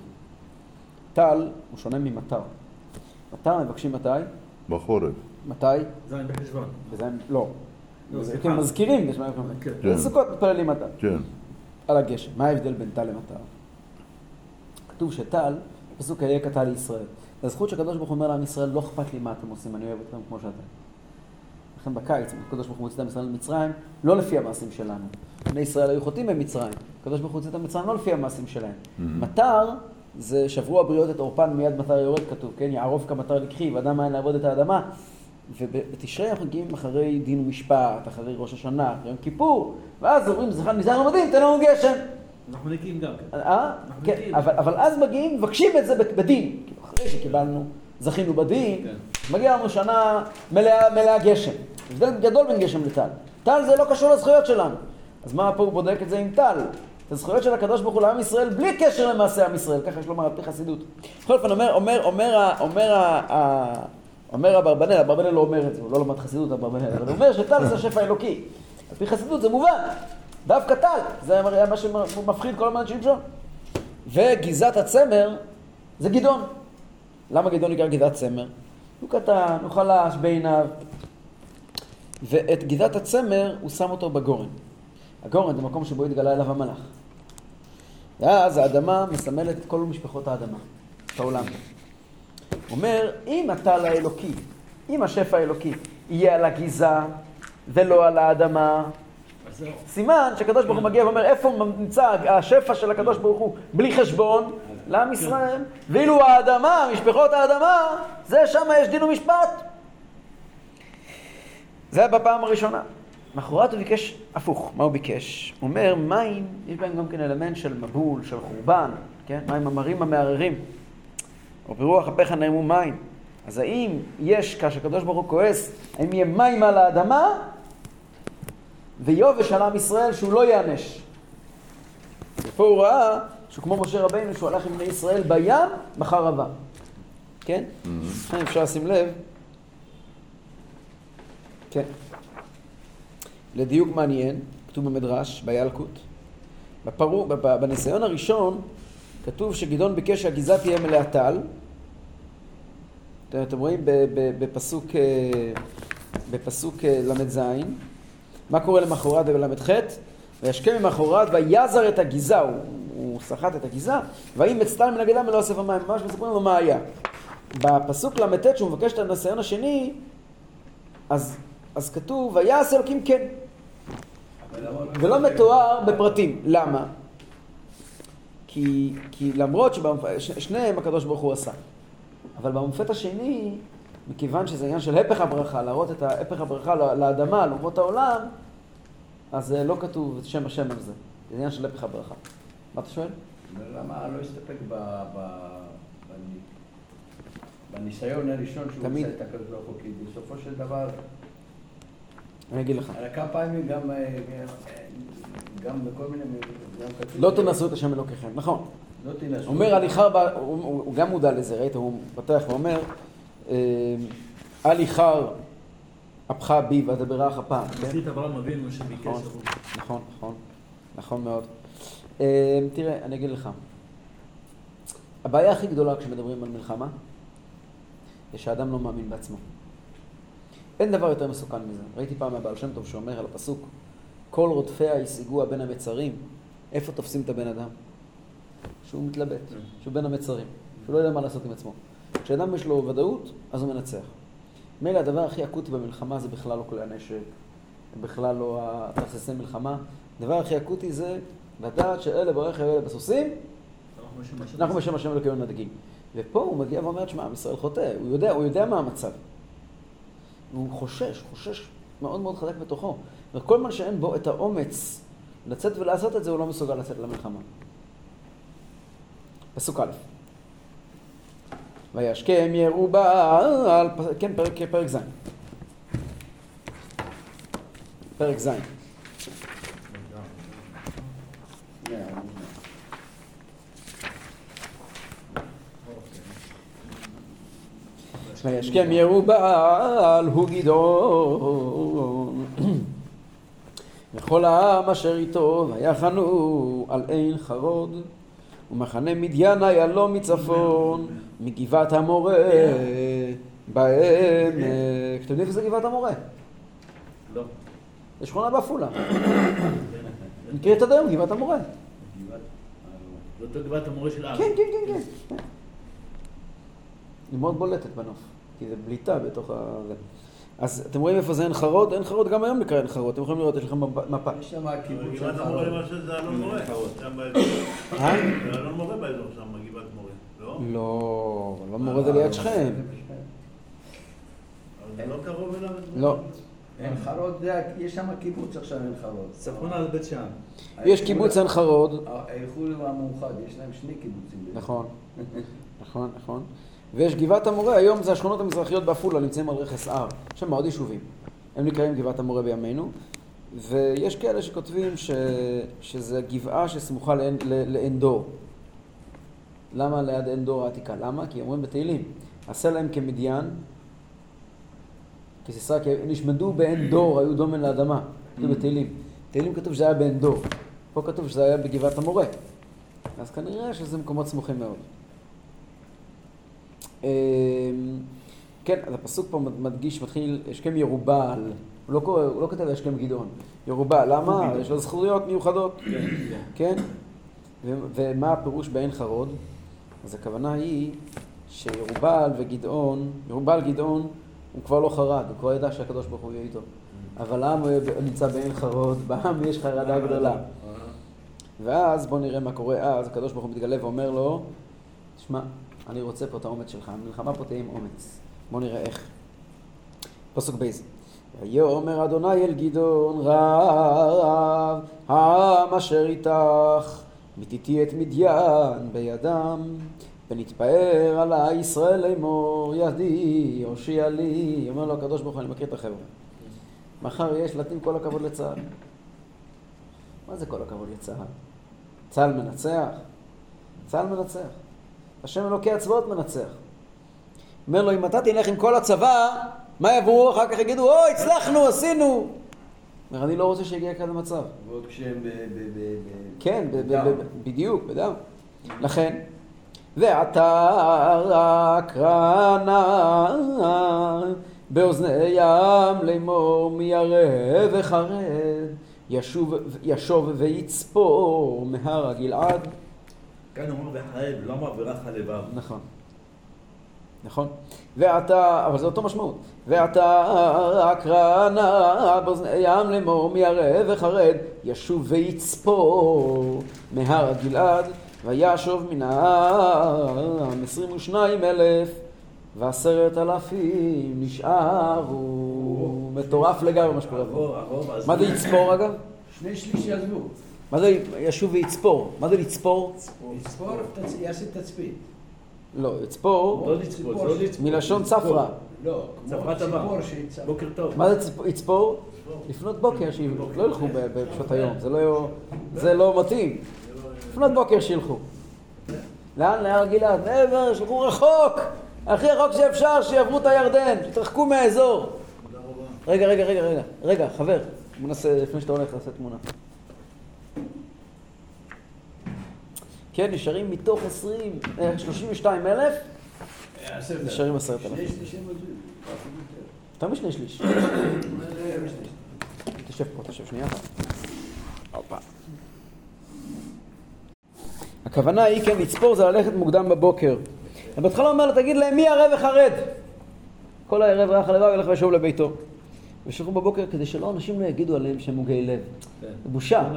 טל הוא שונה ממטר. מטר מבקשים מתי? בחורף. מתי? זין בחשבון. בזין, לא. כן מזכירים, יש מה כן. כן. בסוכות מתפללים מטר. כן. על הגשם. מה ההבדל בין טל למטר? כתוב שטל, פסוק היה כטל לישראל. זה הזכות שהקדוש ברוך הוא אומר לעם ישראל, לא אכפת לי מה אתם עושים, אני אוהב אתכם כמו שאתם. לכן בקיץ, הקדוש ברוך הוא מוציא את עם ישראל ממצרים, לא לפי המעשים שלנו. בני ישראל היו חוטאים במצרים. הקדוש ברוך הוא הוציא את המצרים לא לפי המעשים שלהם. מטר, זה שברו הבריות את עורפן מיד מטר יורד, כתוב, כן? יערוב כמטר לקחי, ואדם אין לעבוד את האדמה. ובתשרי אנחנו מגיעים אחרי דין ומשפט, אחרי ראש השנה, אחרי יום כיפור, ואז אומרים, נזהר מדהים, תן לנו גשם. אנחנו נקיים גם כן. אה? אנחנו כן, נקיים. אבל, אבל אז מגיעים, מבקשים את זה בדין. אחרי שקיבלנו, זכינו בדין, כן. מגיע לנו שנה מלאה, מלאה גשם. הבדל גדול בין גשם לטל. טל זה לא קשור לזכויות שלנו. אז מה פה הוא בודק את זה עם טל? את הזכויות של הקדוש ברוך הוא לעם ישראל בלי קשר למעשה עם ישראל, ככה יש לומר על פי חסידות. בכל אופן, אומר, אומר, אומר, אומר, אומר אברבנאל, אברבנאל לא אומר את זה, הוא לא למד חסידות אברבנאל, אבל הוא אומר שטל זה השפע האלוקי. על פי חסידות זה מובן, דווקא טל, זה היה מה שמפחיד כל הזמן שמשון. וגיזת הצמר זה גדעון. למה גדעון נקרא גיזת צמר? הוא קטן, הוא חלש בעיניו. ואת גיזת הצמר הוא שם אותו בגורן. הגורן זה מקום שבו התגלה אליו המלאך. ואז האדמה מסמלת את כל משפחות האדמה, את העולם. אומר, אם הטל האלוקי, אם השפע האלוקי יהיה על הגיזה ולא על האדמה. סימן שהקדוש ברוך הוא מגיע ואומר איפה נמצא השפע של הקדוש ברוך הוא בלי חשבון לעם ישראל, ואילו האדמה, משפחות האדמה, זה שם יש דין ומשפט. זה היה בפעם הראשונה. מחרת הוא ביקש הפוך, מה הוא ביקש? הוא אומר מים, יש בהם גם כן אלמנט של מבול, של חורבן, כן? מים המרים המערערים. או ברוח אפיך נערמו מים. אז האם יש, כאשר הקדוש ברוך הוא כועס, האם יהיה מים על האדמה, ויובש על עם ישראל שהוא לא ייענש. ופה הוא ראה שהוא כמו משה רבינו שהוא הלך עם בני ישראל בים בחרבה. כן? לכן אפשר לשים לב. כן. לדיוק מעניין, כתוב במדרש, בילקוט. בפרו, בפ- בניסיון הראשון כתוב שגדעון ביקש שהגזעה תהיה מלאה טל. אתם, רואים בפסוק, אה, בפסוק אה, ל"ז, מה קורה למחרת ובל"ח? וישכם ממחרת ויזר את הגיזה, הוא, הוא סחט את הגיזה, וימץ טל מן הגדה מלא אוסף המים, ממש מספרים לו מה היה. בפסוק ל"ט שהוא מבקש את הניסיון השני, אז, אז כתוב ויעש אלוקים כן, ולא מתואר בפרטים. למה? כי, כי למרות ששניהם הקדוש ברוך הוא עשה. אבל במופת השני, מכיוון שזה עניין של הפך הברכה, להראות את הפך הברכה ל- לאדמה, לאומות העולם, אז אה, לא כתוב את שם השם על זה. זה עניין של הפך הברכה. מה אתה שואל? למה לא הסתפק ב... ב- בני- בניסיון הראשון שהוא. עושה את הקדוש ברוך הוא, כי בסופו של דבר, אני אגיד לך. הרי כמה פעמים גם, אה, גם בכל מיני. לא תנסו את השם אלוקיכם, נכון. לא תנסו. אומר הליכר, ב- הוא, גם מודע לזה, ראית? הוא פותח ואומר, אה, אל איחר אפך בי ואדברך הפעם, כן? מזכיר את אברהם אבינו שביקש. נכון. נכון, נכון, נכון מאוד. אה, תראה, אני אגיד לך, הבעיה הכי גדולה כשמדברים על מלחמה, זה שהאדם לא מאמין בעצמו. אין דבר יותר מסוכן מזה. ראיתי פעם מהבעל שם טוב שאומר על הפסוק, כל רודפיה השיגוה בין המצרים, איפה תופסים את הבן אדם? שהוא מתלבט, שהוא בין המצרים, שהוא לא יודע מה לעשות עם עצמו. כשאדם יש לו ודאות, אז הוא מנצח. מילא הדבר הכי אקוטי במלחמה זה בכלל לא כלי הנשק, בכלל לא התרססי מלחמה. הדבר הכי אקוטי זה לדעת שאלה ברכב ואלה בסוסים, אנחנו בשם השם. אלוקינו נדגים. ופה הוא מגיע ואומר, שמע, עם ישראל חוטא, הוא יודע, הוא יודע מה המצב. הוא חושש, חושש מאוד מאוד חזק בתוכו. וכל זמן שאין בו את האומץ לצאת ולעשות את זה, הוא לא מסוגל לצאת למלחמה. פסוק א' וישכם ירובל, כן, פרק, פרק ז'. פרק ז'. וישכם ירובל הוא גדעון וכל העם אשר איתו ויחנו על עין חרוד ומחנה מדיין היה לו מצפון, מגבעת המורה בעמק. אתם יודעים איפה זה גבעת המורה? לא. זה שכונה בעפולה. נקראת עד היום גבעת המורה. זאת גבעת המורה של. כן, כן, כן, כן. כן. היא מאוד בולטת בנוף, כי זה בליטה בתוך ה... אז אתם רואים איפה זה עין חרוד? עין חרוד גם היום נקרא עין חרוד, אתם יכולים לראות, יש לכם מפ- מפה. יש שם קיבוץ גבעת של חרוד. זה אלון מורה. שם באזור. אה? זה אלון מורה באזור שם, גבעת מורה. לא? לא, אבל המורה זה ליד שכם. אבל זה לא קרוב אליו? לא. עין חרוד, זה- יש שם קיבוץ עכשיו עין חרוד. צפונה על בית שאן. יש קיבוץ עין חרוד, האיחוד המאוחד, יש להם שני קיבוצים. נכון, נכון, נכון. ויש גבעת המורה, היום זה השכונות המזרחיות בעפולה, נמצאים על רכס הר. יש שם עוד יישובים. הם נקראים גבעת המורה בימינו. ויש כאלה שכותבים ש... שזה גבעה שסמוכה לעין, לעין דור. למה ליד עין דור העתיקה? למה? כי אומרים בתהילים, עשה להם כמדיין, כסיסרא, כי נשמדו בעין דור, היו דומן לאדמה. כתוב בתהילים. בתהילים כתוב שזה היה בעין דור. פה כתוב שזה היה בגבעת המורה. אז כנראה שזה מקומות סמוכים מאוד. אמ, כן, אז הפסוק פה מדגיש, מתחיל, השכם ירובל, הוא לא, קורא, הוא לא כותב השכם גדעון, ירובל, למה? יש לו זכויות מיוחדות, כן? ו- ומה הפירוש בעין חרוד? אז הכוונה היא שירובל וגדעון, ירובל גדעון הוא כבר לא חרד, הוא כבר ידע שהקדוש ברוך הוא יהיה איתו. אבל העם נמצא בעין חרוד, בעם יש חרדה גדולה. ואז בוא נראה מה קורה אז, הקדוש ברוך הוא מתגלה ואומר לו, תשמע, אני רוצה פה את האומץ שלך, המלחמה פה תהיה עם אומץ. בוא נראה איך. פסוק בייז. ויאמר אדוני אל גדעון רב העם אשר איתך מיתיתי את מדיין בידם ונתפאר עלי ישראל לאמור ידי הושיע לי אומר לו הקדוש ברוך הוא אני מכיר את החבר'ה מחר יש להתאים כל הכבוד לצה"ל מה זה כל הכבוד לצה"ל? צה"ל מנצח? צה"ל מנצח. השם אלוקי הצבאות מנצח. אומר לו, אם אתה תלך עם כל הצבא, מה יבואו אחר כך יגידו, אוי, הצלחנו, עשינו. אומר, אני לא רוצה שיגיע כזה מצב. ועוד כשהם ב... כן, בדיוק, בדם. לכן, ועתה רק רענה באוזני ים לאמור מי ירא וחרד ישוב ויצפור מהר הגלעד. כאן אומר וחרד, למה ברח הלבב? נכון. נכון. ועתה, אבל זה אותו משמעות. ועתה אקרנה באוזני ים לאמור מי ירא וחרד ישוב ויצפור מהר הגלעד וישוב מן העם עשרים ושניים אלף ועשרת אלפים נשארו. מטורף לגמרי מה שקורה פה. מה זה יצפור אגב? שני שליש יעזבו. מה זה ישוב ויצפור? מה זה לצפור? יצפור, תצ- יעשה תצפית. לא, יצפור לא לא. מלשון צפרא. לא, צפרת שיצפור. בוקר טוב. מה זה צפ- יצפור? לפנות בוקר, שילכו, לא ילכו ב- בשעות היום, זה לא, זה לא מתאים. לפנות בוקר שילכו. לאן? להר גלעד. מעבר, שילכו רחוק! הכי רחוק שאפשר, שיעברו את הירדן, שיתרחקו מהאזור. רגע, רגע, רגע, רגע, רגע, חבר, בוא נעשה, לפני שאתה הולך, נעשה תמונה. כן, נשארים מתוך 20, אה, 32 אלף, נשארים עשרת אלפים. יותר. משני שליש. תשב פה, תשב שנייה אחת. הופה. הכוונה היא, כן, לצפור זה ללכת מוקדם בבוקר. בהתחלה אומר לו, תגיד להם, מי ערב וחרד? כל הערב רך הלבב ילך וישוב לביתו. ושילכו בבוקר כדי שלא אנשים לא יגידו עליהם שהם מוגי לב. כן. בושה.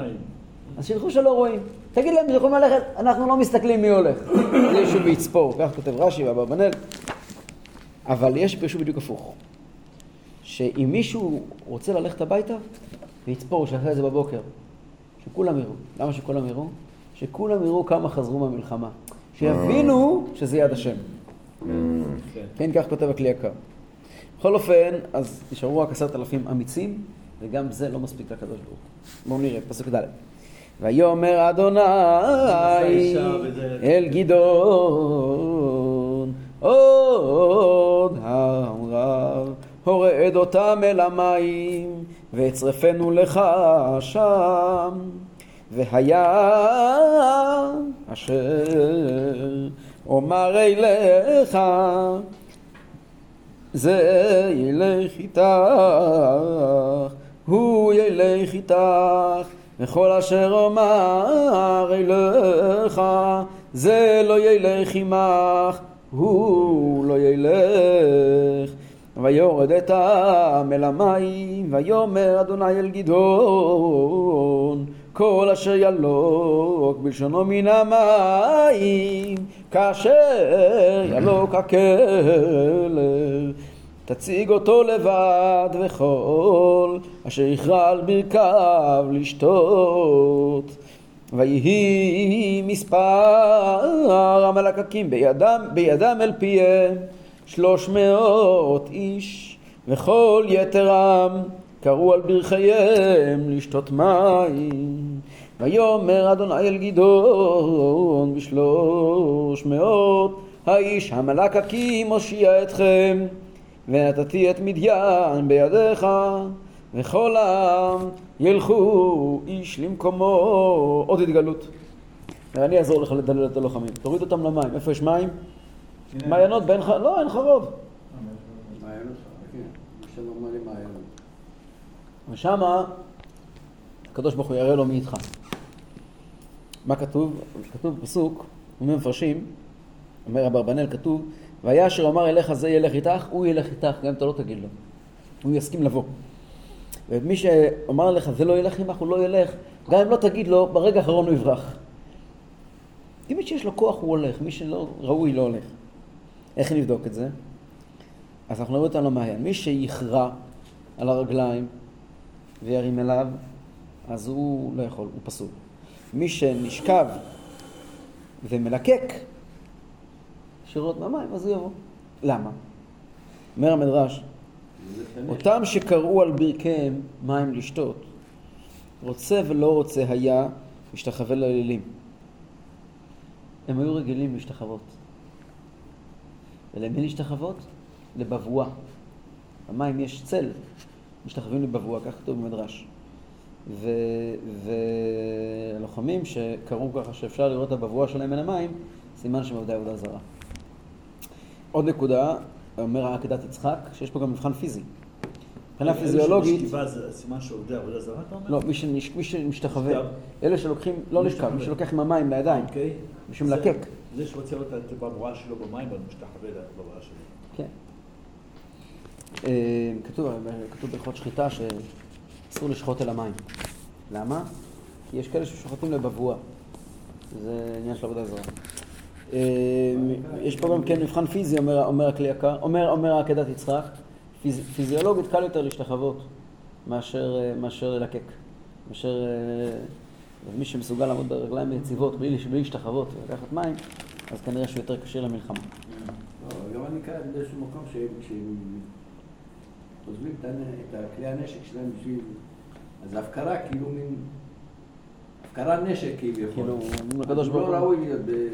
אז שילכו שלא רואים. תגיד להם, יכולים ללכת, אנחנו לא מסתכלים מי הולך. זה ישוב ויצפור, כך כותב רש"י ואברבנאל. אבל יש פירשו בדיוק הפוך. שאם מישהו רוצה ללכת הביתה, ויצפור, שיעשה את זה בבוקר. שכולם יראו. למה שכולם יראו? שכולם יראו כמה חזרו מהמלחמה. שיבינו שזה יד השם. כן. כן, כך כותב הכלי יקר. בכל אופן, אז נשארו רק עשרת אלפים אמיצים, וגם זה לא מספיק לקדוש ברוך הוא. בואו נראה, פסוק ד'. ויאמר אדוני אל גדעון עוד הרב הורד אותם אל המים ואצרפנו לך שם והיה אשר אומר אליך זה ילך איתך, הוא ילך איתך, וכל אשר אומר אליך, זה לא ילך עמך, הוא לא ילך. ויורד את העם אל המים, ויאמר אדוני אל גדעון, כל אשר ילוק בלשונו מן המים, כאשר ילוק הכלב, תציג אותו לבד וכל אשר יכרע על ברכיו לשתות. ויהי מספר המלקקים בידם, בידם אל פיהם שלוש מאות איש וכל יתר עם קראו על ברכיהם לשתות מים ויאמר אדוני אל גדעון בשלוש מאות האיש המלקקים הושיע אתכם ונתתי את מדיין בידיך וכל העם ילכו איש למקומו עוד התגלות. אני אעזור לך לדלל את הלוחמים. תוריד אותם למים. איפה יש מים? מעיינות בין ח... לא, אין חרוב. כן. ושמה הקדוש ברוך הוא יראה לו מי איתך. מה כתוב? כתוב פסוק, אומרים מפרשים, אומר אברבנאל, כתוב, והיה אשר אמר אליך זה ילך איתך, הוא ילך איתך, גם אם אתה לא תגיד לו. הוא יסכים לבוא. ומי שאמר לך זה לא ילך עמך, הוא לא ילך, גם אם לא תגיד לו, ברגע האחרון הוא יברח. כי מי שיש לו כוח הוא הולך, מי שלא ראוי לא הולך. איך נבדוק את זה? אז אנחנו נראה אותם למעיין. מי שיכרע על הרגליים וירים אליו, אז הוא לא יכול, הוא פסול. מי שנשכב ומלקק שירות מהמים, אז הוא יבוא. למה? אומר המדרש, אותם שקראו על ברכיהם מים לשתות, רוצה ולא רוצה היה משתחווה לאלילים. הם היו רגילים להשתחוות. ולמי להשתחוות? לבבואה. במים יש צל, משתחווים לבבואה, כך כתוב במדרש. ו- ולוחמים שקראו ככה שאפשר לראות את הבבואה שלהם מן המים, סימן שהם עובדי עבודה זרה. עוד נקודה, אומר העקדת יצחק, שיש פה גם מבחן פיזי. מבחינה פיזיולוגית, שכיבה זה סימן שעובדי עבודה זרה, אתה אומר? לא, מי שמשתחווה. אלה שלוקחים, לא נשכב, מי. שלוקח עם המים לידיים, אוקיי. מי שמלקק. זה שרוצה לראות את הבבואה שלו במים, אבל משתחווה לבבואה שלו. כן. אה, כתוב, כתוב בהלכות שחיטה שאסור לשחוט אל המים. למה? כי יש כאלה ששוחטים לבבואה. זה עניין של עבודה זרה. אה, יש פה גם כן מבחן פיזי, אומר, אומר הכלי יקר, אומר, אומר העקדת יצחק, פיז, פיזיולוגית קל יותר להשתחוות מאשר, אה, מאשר ללקק. מאשר אה, מי שמסוגל לעמוד ברגליים יציבות בלי, להשתחוות ולקחת מים, אז כנראה שהוא יותר כשיר למלחמה. לא, גם אני קראתי באיזשהו מקום שהם עוזבים את כלי הנשק שלהם בשביל... אז הפקרה כאילו מין... הפקרה נשק כביכול. כאילו, אומרים לקדוש ברוך הוא הוא. לא ראוי להיות ב-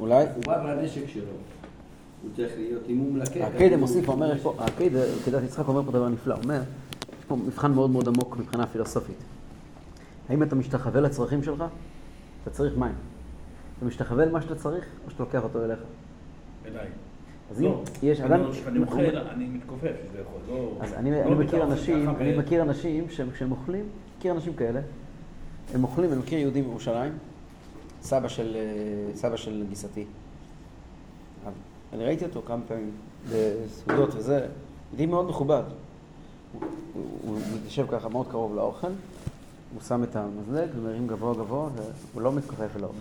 אולי? מחובר לנשק שלו. הוא צריך להיות, הוא מלקק... העקדה אז מוסיף, הוא- אומר, יש פה, עקדת יצחק אומר פה דבר נפלא, הוא אומר, יש פה מבחן מאוד מאוד עמוק מבחינה פילוסופית. האם אתה משתחווה לצרכים שלך? אתה צריך מים. אתה משתחווה למה שאתה צריך, או שאתה לוקח אותו אליך? אליי. אז אם לא, יש אני אדם... לא- כשאני אוכל, אני מתכופף שזה יכול. לא- אז אני, לא אני מכיר אנשים, אני מכיר אנשים שכשהם אוכלים, מכיר אנשים כאלה, הם אוכלים, אני מכיר יהודים מירושלים, סבא של, אה, סבא של גיסתי. אני ראיתי אותו כמה פעמים בסעודות וזה, יהודי מאוד מכובד. הוא, הוא, הוא מתיישב ככה מאוד קרוב לאוכל, הוא שם את המזלג ומרים גבוה גבוה, והוא לא מתכופף לאוכל.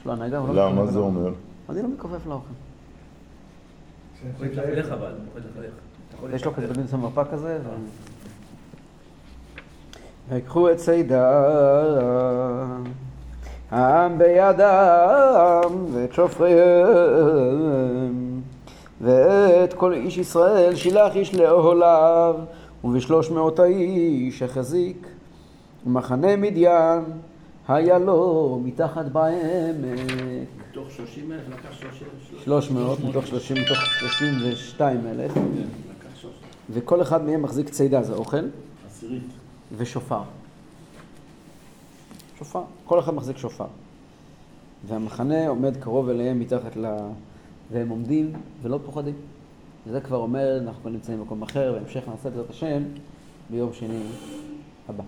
יש לו הנהגה, הוא לא למה מתכופף זה לאוכל. אומר? אני לא מתכופף לאוכל. יש לו כזה. בגין מרפא כזה. ו- ויקחו את צידם, העם בידם, ואת שופריהם, ואת כל איש ישראל שילח איש לאוהליו, ובשלוש מאות האיש החזיק, ומחנה מדיין היה לו מתחת בעמק. מתוך 30 אלף לקח 30 אלף. שלוש מאות מתוך שלושים, מתוך שלושים ושתיים אלף, 30 וכל אחד מהם מחזיק צידה, זה אוכל, עשירית. ושופר. שופר. כל אחד מחזיק שופר. והמחנה עומד קרוב אליהם מתחת ל... והם עומדים ולא פוחדים. וזה כבר אומר, אנחנו נמצאים במקום אחר, בהמשך נעשה בעזרת השם ביום שני הבא.